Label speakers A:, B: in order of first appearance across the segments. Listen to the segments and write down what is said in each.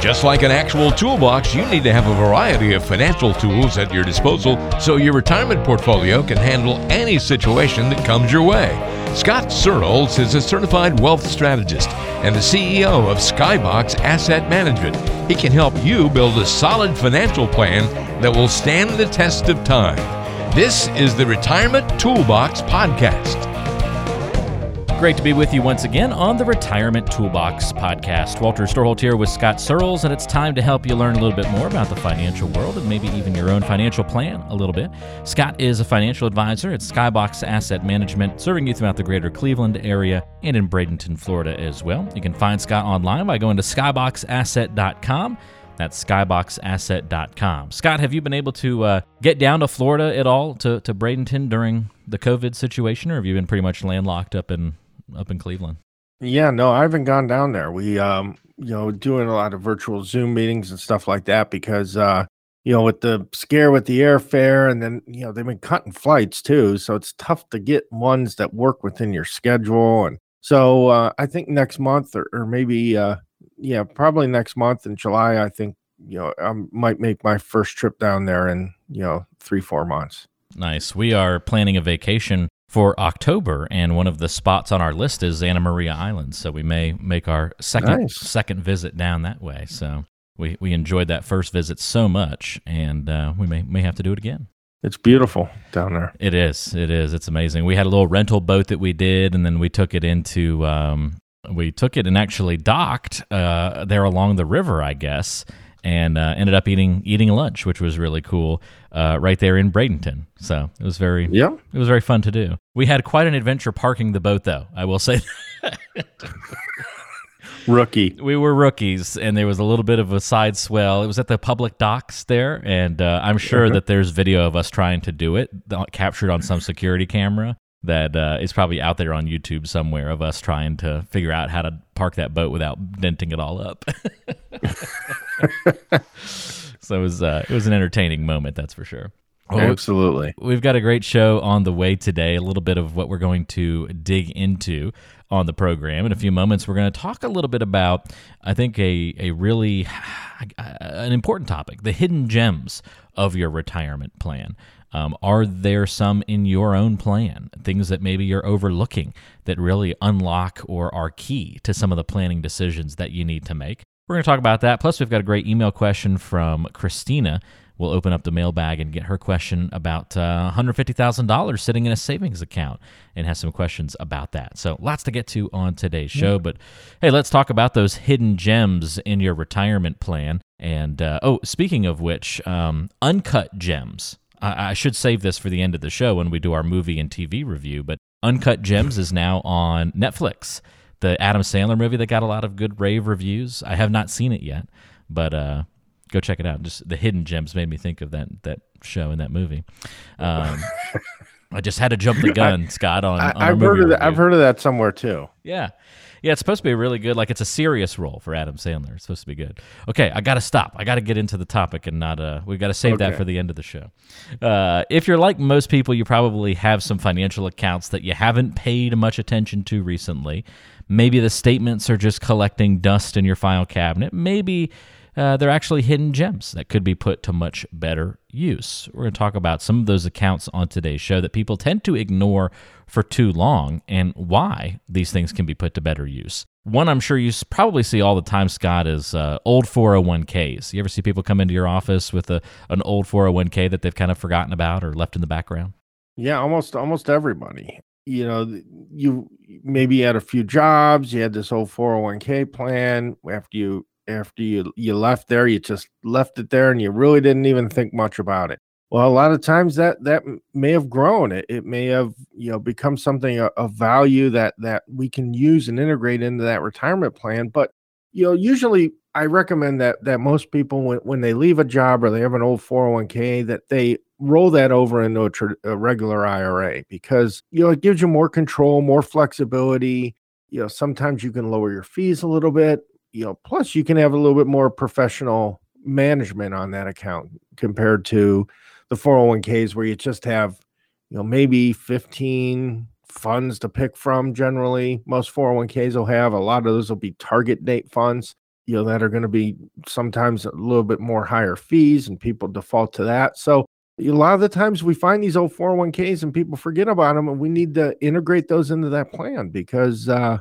A: Just like an actual toolbox, you need to have a variety of financial tools at your disposal so your retirement portfolio can handle any situation that comes your way. Scott Searles is a certified wealth strategist and the CEO of Skybox Asset Management. He can help you build a solid financial plan that will stand the test of time. This is the Retirement Toolbox Podcast.
B: Great to be with you once again on the Retirement Toolbox podcast. Walter Storholt here with Scott Searles, and it's time to help you learn a little bit more about the financial world and maybe even your own financial plan a little bit. Scott is a financial advisor at Skybox Asset Management, serving you throughout the greater Cleveland area and in Bradenton, Florida as well. You can find Scott online by going to skyboxasset.com. That's skyboxasset.com. Scott, have you been able to uh, get down to Florida at all to, to Bradenton during the COVID situation, or have you been pretty much landlocked up in up in Cleveland.
C: Yeah, no, I haven't gone down there. We um, you know, doing a lot of virtual Zoom meetings and stuff like that because uh, you know, with the scare with the airfare and then, you know, they've been cutting flights too, so it's tough to get ones that work within your schedule and so uh, I think next month or, or maybe uh yeah, probably next month in July, I think, you know, I might make my first trip down there in, you know, 3 4 months.
B: Nice. We are planning a vacation for October, and one of the spots on our list is Anna Maria Island. So we may make our second nice. second visit down that way. So we we enjoyed that first visit so much, and uh, we may may have to do it again.
C: It's beautiful down there.
B: It is. It is. It's amazing. We had a little rental boat that we did, and then we took it into. Um, we took it and actually docked uh, there along the river, I guess and uh, ended up eating eating lunch, which was really cool, uh, right there in Bradenton. So it was very yeah, it was very fun to do. We had quite an adventure parking the boat, though. I will say.
C: Rookie.
B: We were rookies, and there was a little bit of a side swell. It was at the public docks there, and uh, I'm sure that there's video of us trying to do it, captured on some security camera that uh, is probably out there on YouTube somewhere of us trying to figure out how to park that boat without denting it all up. so it was uh, it was an entertaining moment, that's for sure.
C: Well, Absolutely.
B: We've got a great show on the way today. A little bit of what we're going to dig into on the program. In a few moments, we're going to talk a little bit about, I think, a, a really an important topic the hidden gems of your retirement plan. Um, are there some in your own plan, things that maybe you're overlooking that really unlock or are key to some of the planning decisions that you need to make? We're going to talk about that. Plus, we've got a great email question from Christina. We'll open up the mailbag and get her question about uh, $150,000 sitting in a savings account and has some questions about that. So, lots to get to on today's show. But hey, let's talk about those hidden gems in your retirement plan. And uh, oh, speaking of which, um, uncut gems I, I should save this for the end of the show when we do our movie and TV review, but Uncut Gems is now on Netflix. The Adam Sandler movie that got a lot of good rave reviews. I have not seen it yet, but uh, go check it out. Just the hidden gems made me think of that that show in that movie. Um, I just had to jump the gun, Scott. On,
C: I, have heard of that. I've heard of that somewhere too.
B: Yeah, yeah, it's supposed to be really good. Like it's a serious role for Adam Sandler. It's supposed to be good. Okay, I got to stop. I got to get into the topic and not. Uh, we've got to save okay. that for the end of the show. Uh, if you're like most people, you probably have some financial accounts that you haven't paid much attention to recently. Maybe the statements are just collecting dust in your file cabinet. Maybe uh, they're actually hidden gems that could be put to much better use. We're going to talk about some of those accounts on today's show that people tend to ignore for too long and why these things can be put to better use. One I'm sure you probably see all the time, Scott, is uh, old 401ks. You ever see people come into your office with a, an old 401k that they've kind of forgotten about or left in the background?
C: Yeah, almost almost everybody. You know, you maybe had a few jobs, you had this old 401k plan. After you after you you left there you just left it there and you really didn't even think much about it well a lot of times that that may have grown it, it may have you know become something of value that that we can use and integrate into that retirement plan but you know usually i recommend that that most people when, when they leave a job or they have an old 401k that they roll that over into a, tr- a regular ira because you know it gives you more control more flexibility you know sometimes you can lower your fees a little bit you know, plus you can have a little bit more professional management on that account compared to the 401ks where you just have, you know, maybe 15 funds to pick from generally. Most 401ks will have a lot of those will be target date funds. you know, that are going to be sometimes a little bit more higher fees and people default to that. So a lot of the times we find these old 401ks and people forget about them and we need to integrate those into that plan because uh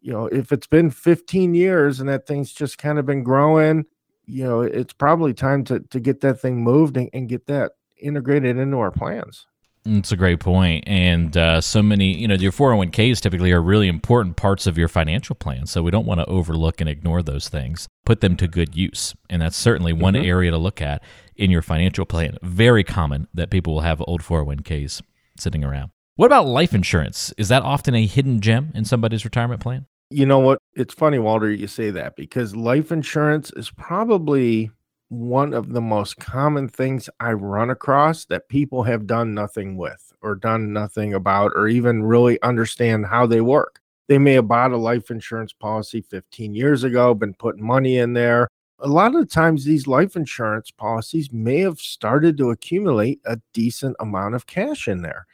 C: you know if it's been 15 years and that thing's just kind of been growing you know it's probably time to to get that thing moved and, and get that integrated into our plans
B: it's a great point. And uh, so many, you know, your 401ks typically are really important parts of your financial plan. So we don't want to overlook and ignore those things. Put them to good use. And that's certainly one mm-hmm. area to look at in your financial plan. Very common that people will have old 401ks sitting around. What about life insurance? Is that often a hidden gem in somebody's retirement plan?
C: You know what? It's funny, Walter, you say that because life insurance is probably one of the most common things I run across that people have done nothing with or done nothing about or even really understand how they work. They may have bought a life insurance policy 15 years ago, been putting money in there. A lot of the times, these life insurance policies may have started to accumulate a decent amount of cash in there.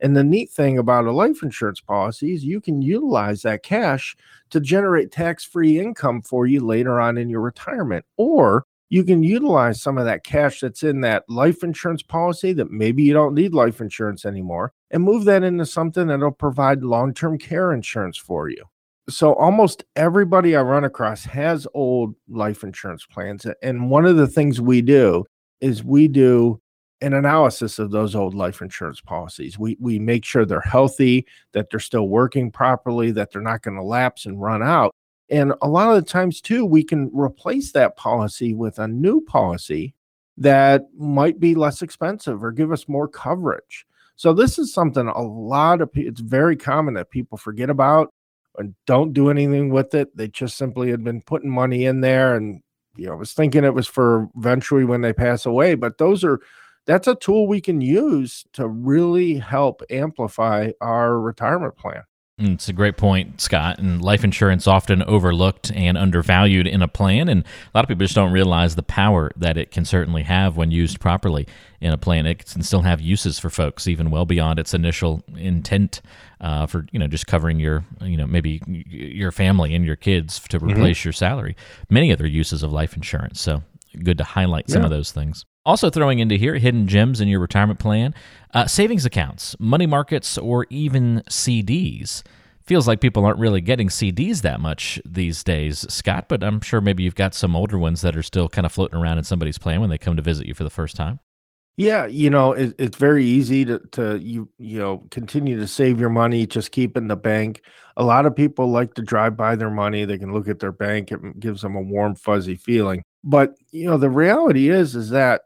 C: And the neat thing about a life insurance policy is you can utilize that cash to generate tax free income for you later on in your retirement. Or you can utilize some of that cash that's in that life insurance policy that maybe you don't need life insurance anymore and move that into something that'll provide long term care insurance for you. So, almost everybody I run across has old life insurance plans. And one of the things we do is we do an analysis of those old life insurance policies. We, we make sure they're healthy, that they're still working properly, that they're not going to lapse and run out. And a lot of the times, too, we can replace that policy with a new policy that might be less expensive or give us more coverage. So, this is something a lot of it's very common that people forget about and don't do anything with it. They just simply had been putting money in there and, you know, was thinking it was for eventually when they pass away. But those are, that's a tool we can use to really help amplify our retirement plan.
B: Mm, it's a great point, Scott. And life insurance often overlooked and undervalued in a plan, and a lot of people just don't realize the power that it can certainly have when used properly in a plan. It can still have uses for folks, even well beyond its initial intent uh, for you know just covering your you know maybe your family and your kids to mm-hmm. replace mm-hmm. your salary. Many other uses of life insurance. So good to highlight some yeah. of those things. Also, throwing into here hidden gems in your retirement plan, uh, savings accounts, money markets, or even CDs. Feels like people aren't really getting CDs that much these days, Scott, but I'm sure maybe you've got some older ones that are still kind of floating around in somebody's plan when they come to visit you for the first time.
C: Yeah, you know, it, it's very easy to to you you know continue to save your money, just keep in the bank. A lot of people like to drive by their money. They can look at their bank; it gives them a warm, fuzzy feeling. But you know, the reality is is that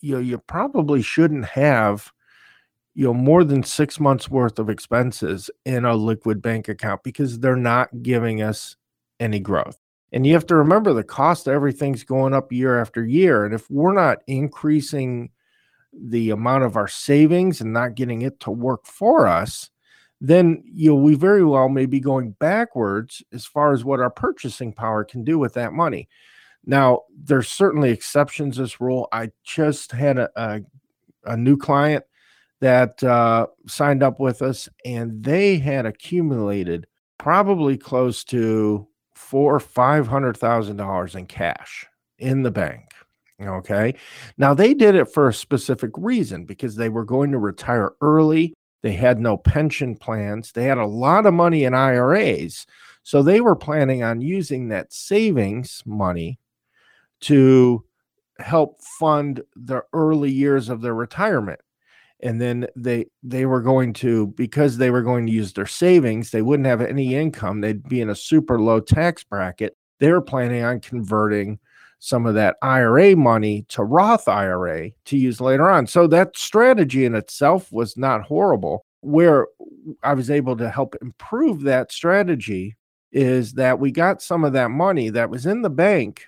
C: you know you probably shouldn't have you know more than six months worth of expenses in a liquid bank account because they're not giving us any growth. And you have to remember the cost of everything's going up year after year. And if we're not increasing the amount of our savings and not getting it to work for us then you know we very well may be going backwards as far as what our purchasing power can do with that money now, there's certainly exceptions to this rule. I just had a, a, a new client that uh, signed up with us, and they had accumulated probably close to four or five hundred thousand dollars in cash in the bank. Okay. Now they did it for a specific reason because they were going to retire early. They had no pension plans. They had a lot of money in IRAs. So they were planning on using that savings money to help fund the early years of their retirement. And then they they were going to because they were going to use their savings they wouldn't have any income they'd be in a super low tax bracket. They were planning on converting some of that IRA money to Roth IRA to use later on. So that strategy in itself was not horrible. Where I was able to help improve that strategy is that we got some of that money that was in the bank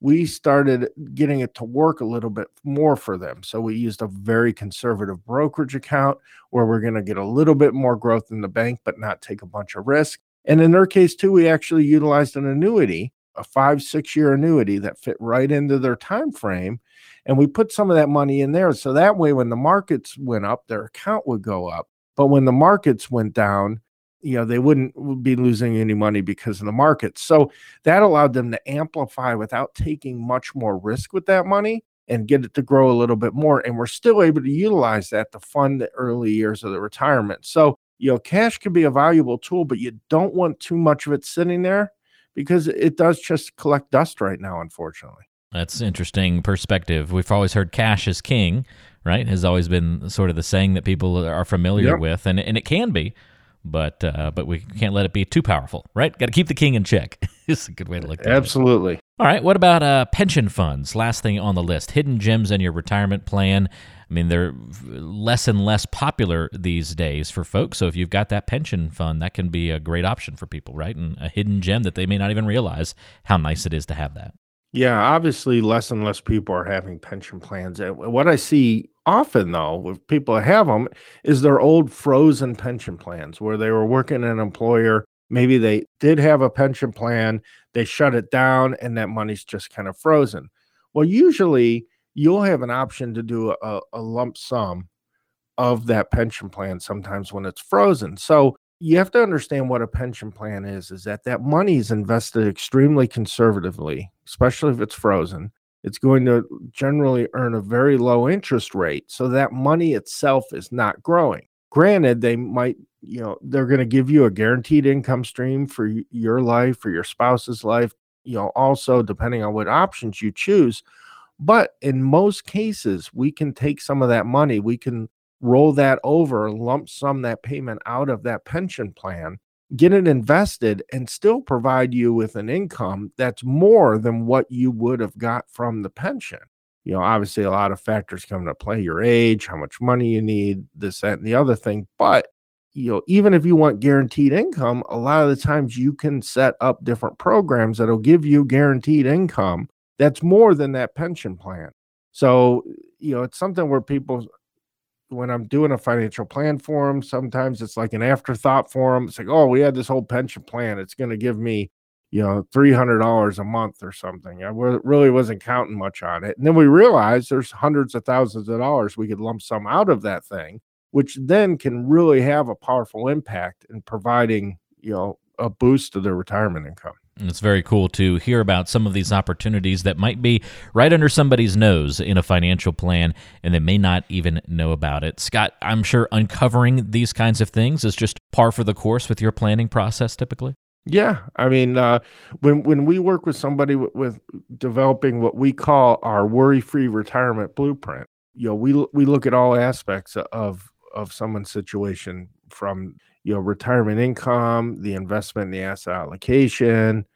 C: we started getting it to work a little bit more for them. So we used a very conservative brokerage account where we're going to get a little bit more growth in the bank, but not take a bunch of risk. And in their case, too, we actually utilized an annuity, a five, six year annuity that fit right into their time frame. And we put some of that money in there. So that way, when the markets went up, their account would go up. But when the markets went down, you know they wouldn't be losing any money because of the market. So that allowed them to amplify without taking much more risk with that money and get it to grow a little bit more and we're still able to utilize that to fund the early years of the retirement. So you know cash can be a valuable tool but you don't want too much of it sitting there because it does just collect dust right now unfortunately.
B: That's interesting perspective. We've always heard cash is king right? Has always been sort of the saying that people are familiar yep. with and, and it can be but uh, but we can't let it be too powerful, right? Got to keep the king in check. it's a good way to look at
C: it. Absolutely.
B: All right. What about uh, pension funds? Last thing on the list: hidden gems in your retirement plan. I mean, they're less and less popular these days for folks. So if you've got that pension fund, that can be a great option for people, right? And a hidden gem that they may not even realize how nice it is to have that.
C: Yeah, obviously, less and less people are having pension plans. And what I see often though with people have them is their old frozen pension plans where they were working an employer. Maybe they did have a pension plan they shut it down and that money's just kind of frozen. Well usually you'll have an option to do a, a lump sum of that pension plan sometimes when it's frozen. So you have to understand what a pension plan is is that that money is invested extremely conservatively especially if it's frozen it's going to generally earn a very low interest rate. So that money itself is not growing. Granted, they might, you know, they're going to give you a guaranteed income stream for your life, for your spouse's life, you know, also depending on what options you choose. But in most cases, we can take some of that money, we can roll that over, lump sum that payment out of that pension plan get it invested and still provide you with an income that's more than what you would have got from the pension. You know, obviously, a lot of factors come into play your age, how much money you need, this, that, and the other thing. But, you know, even if you want guaranteed income, a lot of the times you can set up different programs that'll give you guaranteed income that's more than that pension plan. So, you know, it's something where people when I'm doing a financial plan for them, sometimes it's like an afterthought for them. It's like, oh, we had this whole pension plan. It's going to give me, you know, $300 a month or something. I really wasn't counting much on it. And then we realized there's hundreds of thousands of dollars we could lump sum out of that thing, which then can really have a powerful impact in providing, you know, a boost to their retirement income.
B: And it's very cool to hear about some of these opportunities that might be right under somebody's nose in a financial plan and they may not even know about it. Scott, I'm sure uncovering these kinds of things is just par for the course with your planning process typically.
C: Yeah, I mean, uh, when when we work with somebody with, with developing what we call our worry-free retirement blueprint, you know, we we look at all aspects of of someone's situation from you know retirement income, the investment, the asset allocation.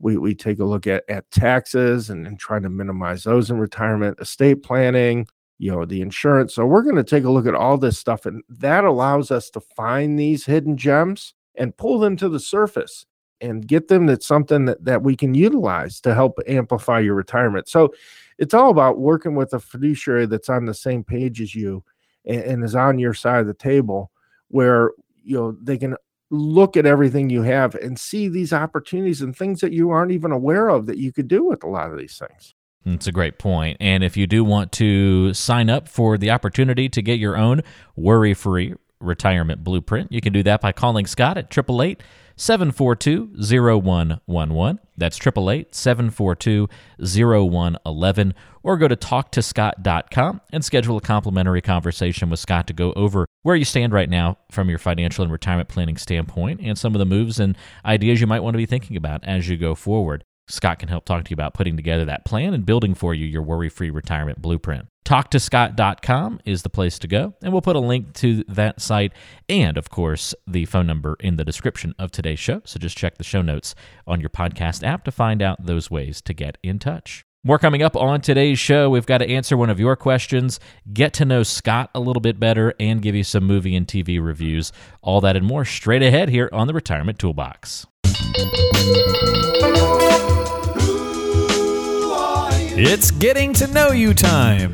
C: We we take a look at at taxes and, and try to minimize those in retirement, estate planning, you know, the insurance. So we're going to take a look at all this stuff, and that allows us to find these hidden gems and pull them to the surface and get them that's something that, that we can utilize to help amplify your retirement. So it's all about working with a fiduciary that's on the same page as you and, and is on your side of the table where you know they can look at everything you have and see these opportunities and things that you aren't even aware of that you could do with a lot of these things.
B: That's a great point. And if you do want to sign up for the opportunity to get your own worry free retirement blueprint, you can do that by calling Scott at 888 742 0111. That's 888 742 0111. Or go to talktoscott.com and schedule a complimentary conversation with Scott to go over where you stand right now from your financial and retirement planning standpoint and some of the moves and ideas you might want to be thinking about as you go forward. Scott can help talk to you about putting together that plan and building for you your worry free retirement blueprint. TalkToScott.com is the place to go, and we'll put a link to that site and, of course, the phone number in the description of today's show. So just check the show notes on your podcast app to find out those ways to get in touch. More coming up on today's show. We've got to answer one of your questions, get to know Scott a little bit better, and give you some movie and TV reviews. All that and more straight ahead here on the Retirement Toolbox.
D: It's getting to know you time.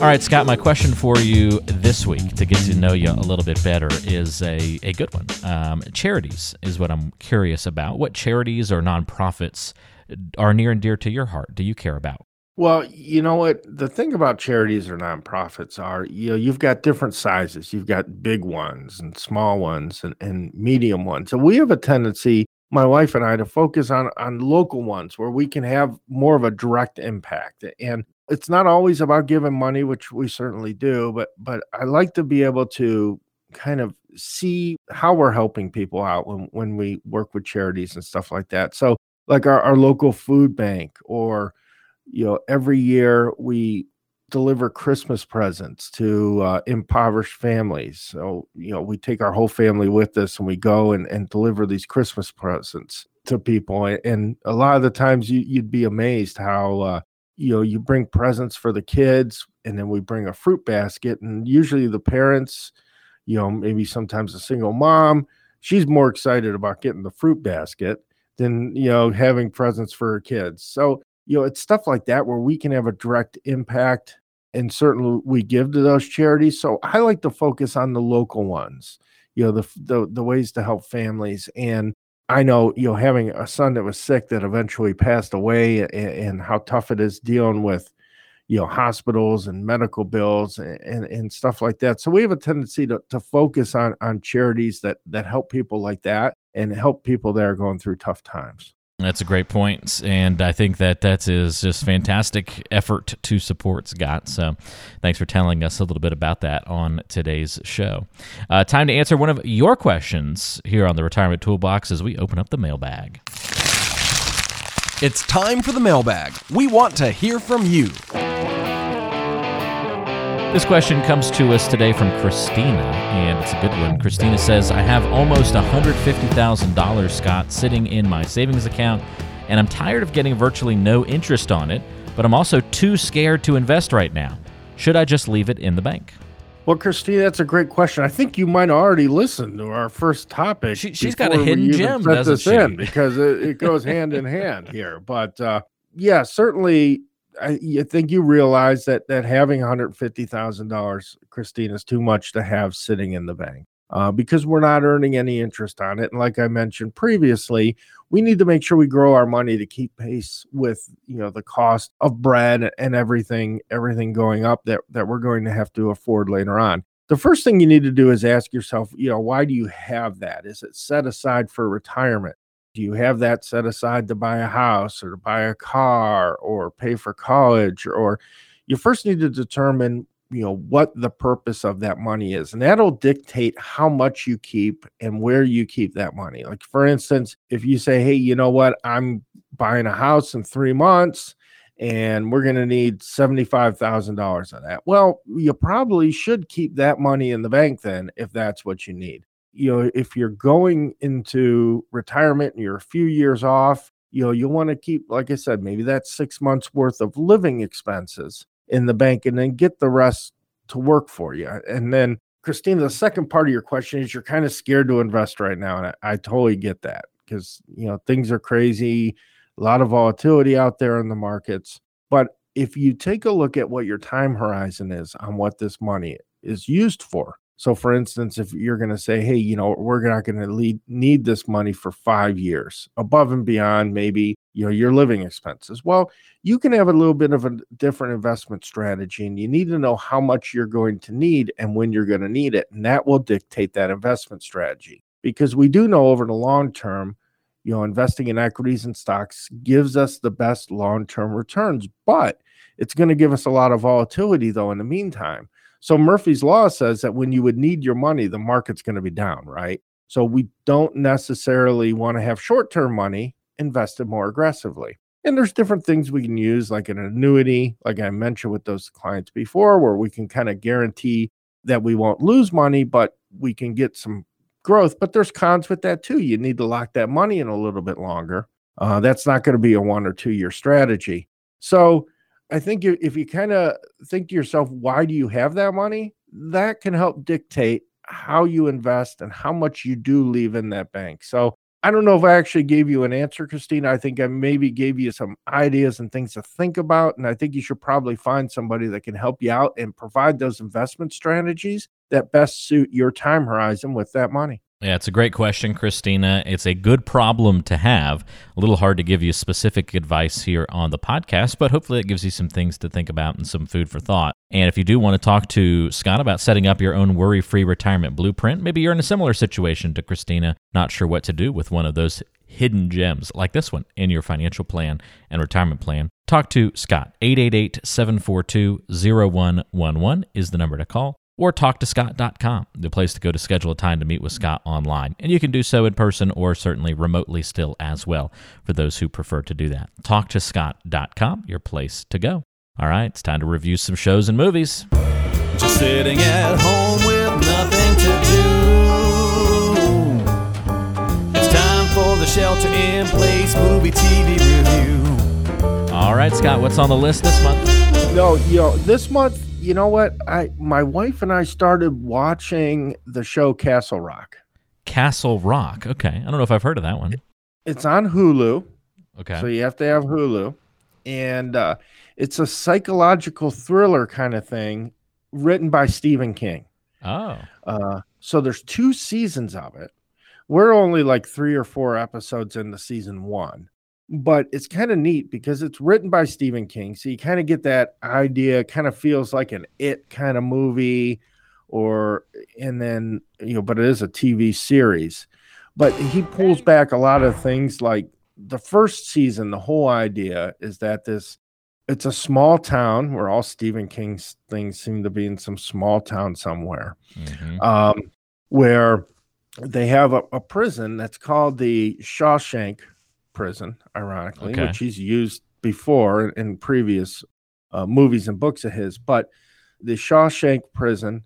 B: All right, Scott, my question for you this week to get to know you a little bit better is a, a good one. Um, charities is what I'm curious about. What charities or nonprofits are near and dear to your heart do you care about?
C: Well, you know what? The thing about charities or nonprofits are, you know, you've got different sizes. You've got big ones and small ones and, and medium ones. So we have a tendency, my wife and I, to focus on on local ones where we can have more of a direct impact. And it's not always about giving money, which we certainly do, but but I like to be able to kind of see how we're helping people out when when we work with charities and stuff like that. So like our, our local food bank or you know, every year we deliver Christmas presents to uh, impoverished families. So, you know, we take our whole family with us and we go and, and deliver these Christmas presents to people. And a lot of the times you, you'd be amazed how, uh, you know, you bring presents for the kids and then we bring a fruit basket. And usually the parents, you know, maybe sometimes a single mom, she's more excited about getting the fruit basket than, you know, having presents for her kids. So, you know, it's stuff like that where we can have a direct impact and certainly we give to those charities. So I like to focus on the local ones, you know, the the, the ways to help families. And I know, you know, having a son that was sick that eventually passed away and, and how tough it is dealing with, you know, hospitals and medical bills and, and, and stuff like that. So we have a tendency to, to focus on on charities that that help people like that and help people that are going through tough times.
B: That's a great point, and I think that that is just fantastic effort to support Scott. So, thanks for telling us a little bit about that on today's show. Uh, time to answer one of your questions here on the Retirement Toolbox as we open up the mailbag.
E: It's time for the mailbag. We want to hear from you.
B: This question comes to us today from Christina, and it's a good one. Christina says, I have almost $150,000, Scott, sitting in my savings account, and I'm tired of getting virtually no interest on it, but I'm also too scared to invest right now. Should I just leave it in the bank?
C: Well, Christina, that's a great question. I think you might already listen to our first topic.
B: She, has got a hidden gem, doesn't
C: this
B: she?
C: In because it, it goes hand in hand here. But uh, yeah, certainly I, I think you realize that that having one hundred fifty thousand dollars, Christine, is too much to have sitting in the bank uh, because we're not earning any interest on it. And like I mentioned previously, we need to make sure we grow our money to keep pace with you know the cost of bread and everything, everything going up that that we're going to have to afford later on. The first thing you need to do is ask yourself, you know, why do you have that? Is it set aside for retirement? Do you have that set aside to buy a house or to buy a car or pay for college or you first need to determine you know what the purpose of that money is and that'll dictate how much you keep and where you keep that money. Like for instance if you say hey you know what? I'm buying a house in 3 months and we're going to need $75,000 of that. Well, you probably should keep that money in the bank then if that's what you need you know, if you're going into retirement and you're a few years off, you know, you want to keep, like I said, maybe that's six months worth of living expenses in the bank and then get the rest to work for you. And then, Christina, the second part of your question is you're kind of scared to invest right now. And I, I totally get that because, you know, things are crazy, a lot of volatility out there in the markets. But if you take a look at what your time horizon is on what this money is used for, so, for instance, if you're going to say, hey, you know, we're not going to need this money for five years above and beyond maybe, you know, your living expenses. Well, you can have a little bit of a different investment strategy and you need to know how much you're going to need and when you're going to need it. And that will dictate that investment strategy because we do know over the long term, you know, investing in equities and stocks gives us the best long term returns, but it's going to give us a lot of volatility though in the meantime. So Murphy's Law says that when you would need your money, the market's going to be down, right? So we don't necessarily want to have short term money invested more aggressively. And there's different things we can use, like an annuity, like I mentioned with those clients before, where we can kind of guarantee that we won't lose money, but we can get some growth. But there's cons with that too. You need to lock that money in a little bit longer. Uh, that's not going to be a one or two year strategy. So I think if you kind of think to yourself, why do you have that money? That can help dictate how you invest and how much you do leave in that bank. So I don't know if I actually gave you an answer, Christina. I think I maybe gave you some ideas and things to think about. And I think you should probably find somebody that can help you out and provide those investment strategies that best suit your time horizon with that money.
B: Yeah, it's a great question, Christina. It's a good problem to have. A little hard to give you specific advice here on the podcast, but hopefully it gives you some things to think about and some food for thought. And if you do want to talk to Scott about setting up your own worry free retirement blueprint, maybe you're in a similar situation to Christina, not sure what to do with one of those hidden gems like this one in your financial plan and retirement plan, talk to Scott. 888 742 0111 is the number to call or talktoscott.com, the place to go to schedule a time to meet with Scott online. And you can do so in person or certainly remotely still as well for those who prefer to do that. Talktoscott.com, your place to go. All right, it's time to review some shows and movies.
D: Just sitting at home with nothing to do. It's time for the shelter in place movie TV review.
B: All right, Scott, what's on the list this month?
C: No, yo, know, this month, you know what? I my wife and I started watching the show Castle Rock.
B: Castle Rock. Okay, I don't know if I've heard of that one.
C: It's on Hulu,
B: Okay.
C: so you have to have Hulu, and uh, it's a psychological thriller kind of thing, written by Stephen King.
B: Oh,
C: Uh, so there's two seasons of it. We're only like three or four episodes into season one, but it's kind of neat because it's written by Stephen King. So you kind of get that idea, kind of feels like an it kind of movie, or and then you know, but it is a TV series. But he pulls back a lot of things like the first season, the whole idea is that this it's a small town where all Stephen King's things seem to be in some small town somewhere
B: mhm.
C: um, where they have a, a prison that's called the Shawshank prison, ironically,
B: Okay.
C: which he's used before in, previous uh, movies and books of his. But the Shawshank prison,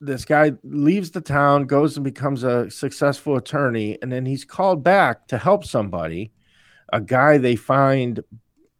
C: this guy leaves the town, goes and becomes a successful attorney, and then he's called back to help somebody, a guy they find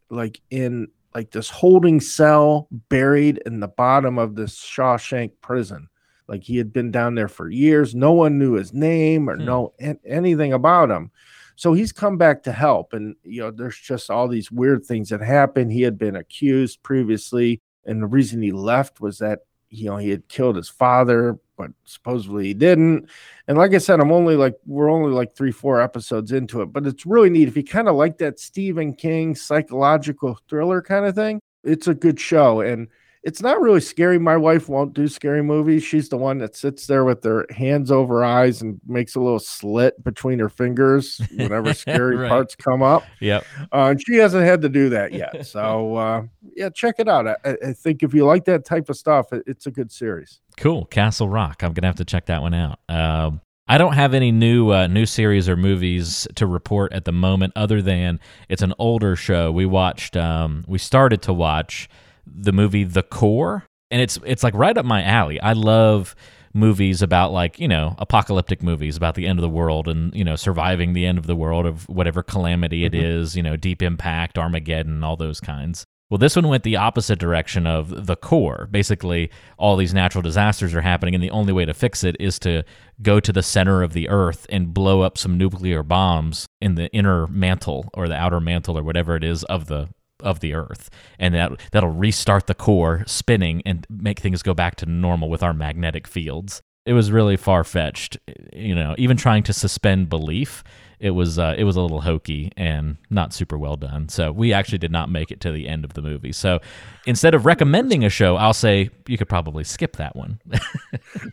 C: like in like this holding cell buried in the bottom of this Shawshank prison. Like he had been down there for years. No one knew his name or
B: Hmm.
C: know an- anything about him. So he's come back to help. And, you know, there's just all these weird things that happened. He had been accused previously. And the reason he left was that, you know, he had killed his father, but supposedly he didn't. And like I said, I'm only like, we're only like three, four episodes into it, but it's really neat. If you kind of like that Stephen King psychological thriller kind of thing, it's a good show. And it's not really scary. My wife won't do scary movies. She's the one that sits there with her hands over eyes and makes a little slit between her fingers whenever scary
B: Right.
C: parts come up.
B: Yep.
C: Uh, and she hasn't had to do that yet. So, uh, yeah, check it out. I, I think if you like that type of stuff, it, it's a good series.
B: Cool. Castle Rock. I'm gonna have to check that one out. Um, I don't have any new uh, new series or movies to report at the moment, other than it's an older show. We watched. Um, we started to watch the movie The Core, and it's it's like right up my alley. I love movies about like you know apocalyptic movies about the end of the world and you know surviving the end of the world of whatever calamity it mm-hmm. is you know deep impact armageddon all those kinds. Well this one went the opposite direction of the core. Basically all these natural disasters are happening and the only way to fix it is to go to the center of the earth and blow up some nuclear bombs in the inner mantle or the outer mantle or whatever it is of the of the earth and that that'll restart the core spinning and make things go back to normal with our magnetic fields. It was really far fetched you know even trying to suspend belief it was uh, it was a little hokey and not super well done. So we actually did not make it to the end of the movie. So instead of recommending a show i'll say you could probably skip that one.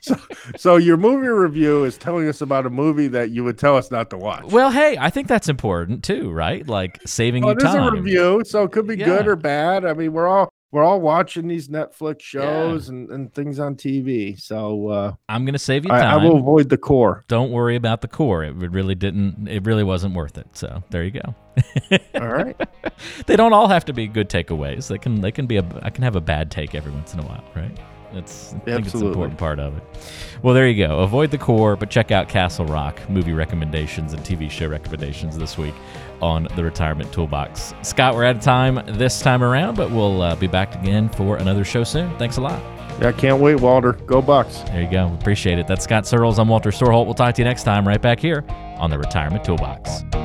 C: So, so your movie review is telling us about a movie that you would tell us not to watch.
B: well hey i think that's important too right? Like saving
C: Well,
B: you
C: it is
B: time.
C: a review, so it could be good or bad. I mean, we're all we're all watching these Netflix shows and, and things on TV. So uh,
B: i'm gonna save you
C: I,
B: time
C: I will avoid the core.
B: don't worry about the core it really didn't it really wasn't worth it so there you go
C: All right.
B: they don't all have to be good takeaways. They can they can be a I can have a bad take every once in a while, right? That's I think it's an
C: Absolutely.
B: important part of it. Well, there you go. Avoid the core, but check out Castle Rock movie recommendations and TV show recommendations this week on the Retirement Toolbox. Scott, we're out of time this time around, but we'll uh, be back again for another show soon. Thanks a lot.
C: Yeah, I can't wait, Walter. Go Bucks.
B: There you go. Appreciate it. That's Scott Searles. I'm Walter Storholt. We'll talk to you next time right back here on the Retirement Toolbox.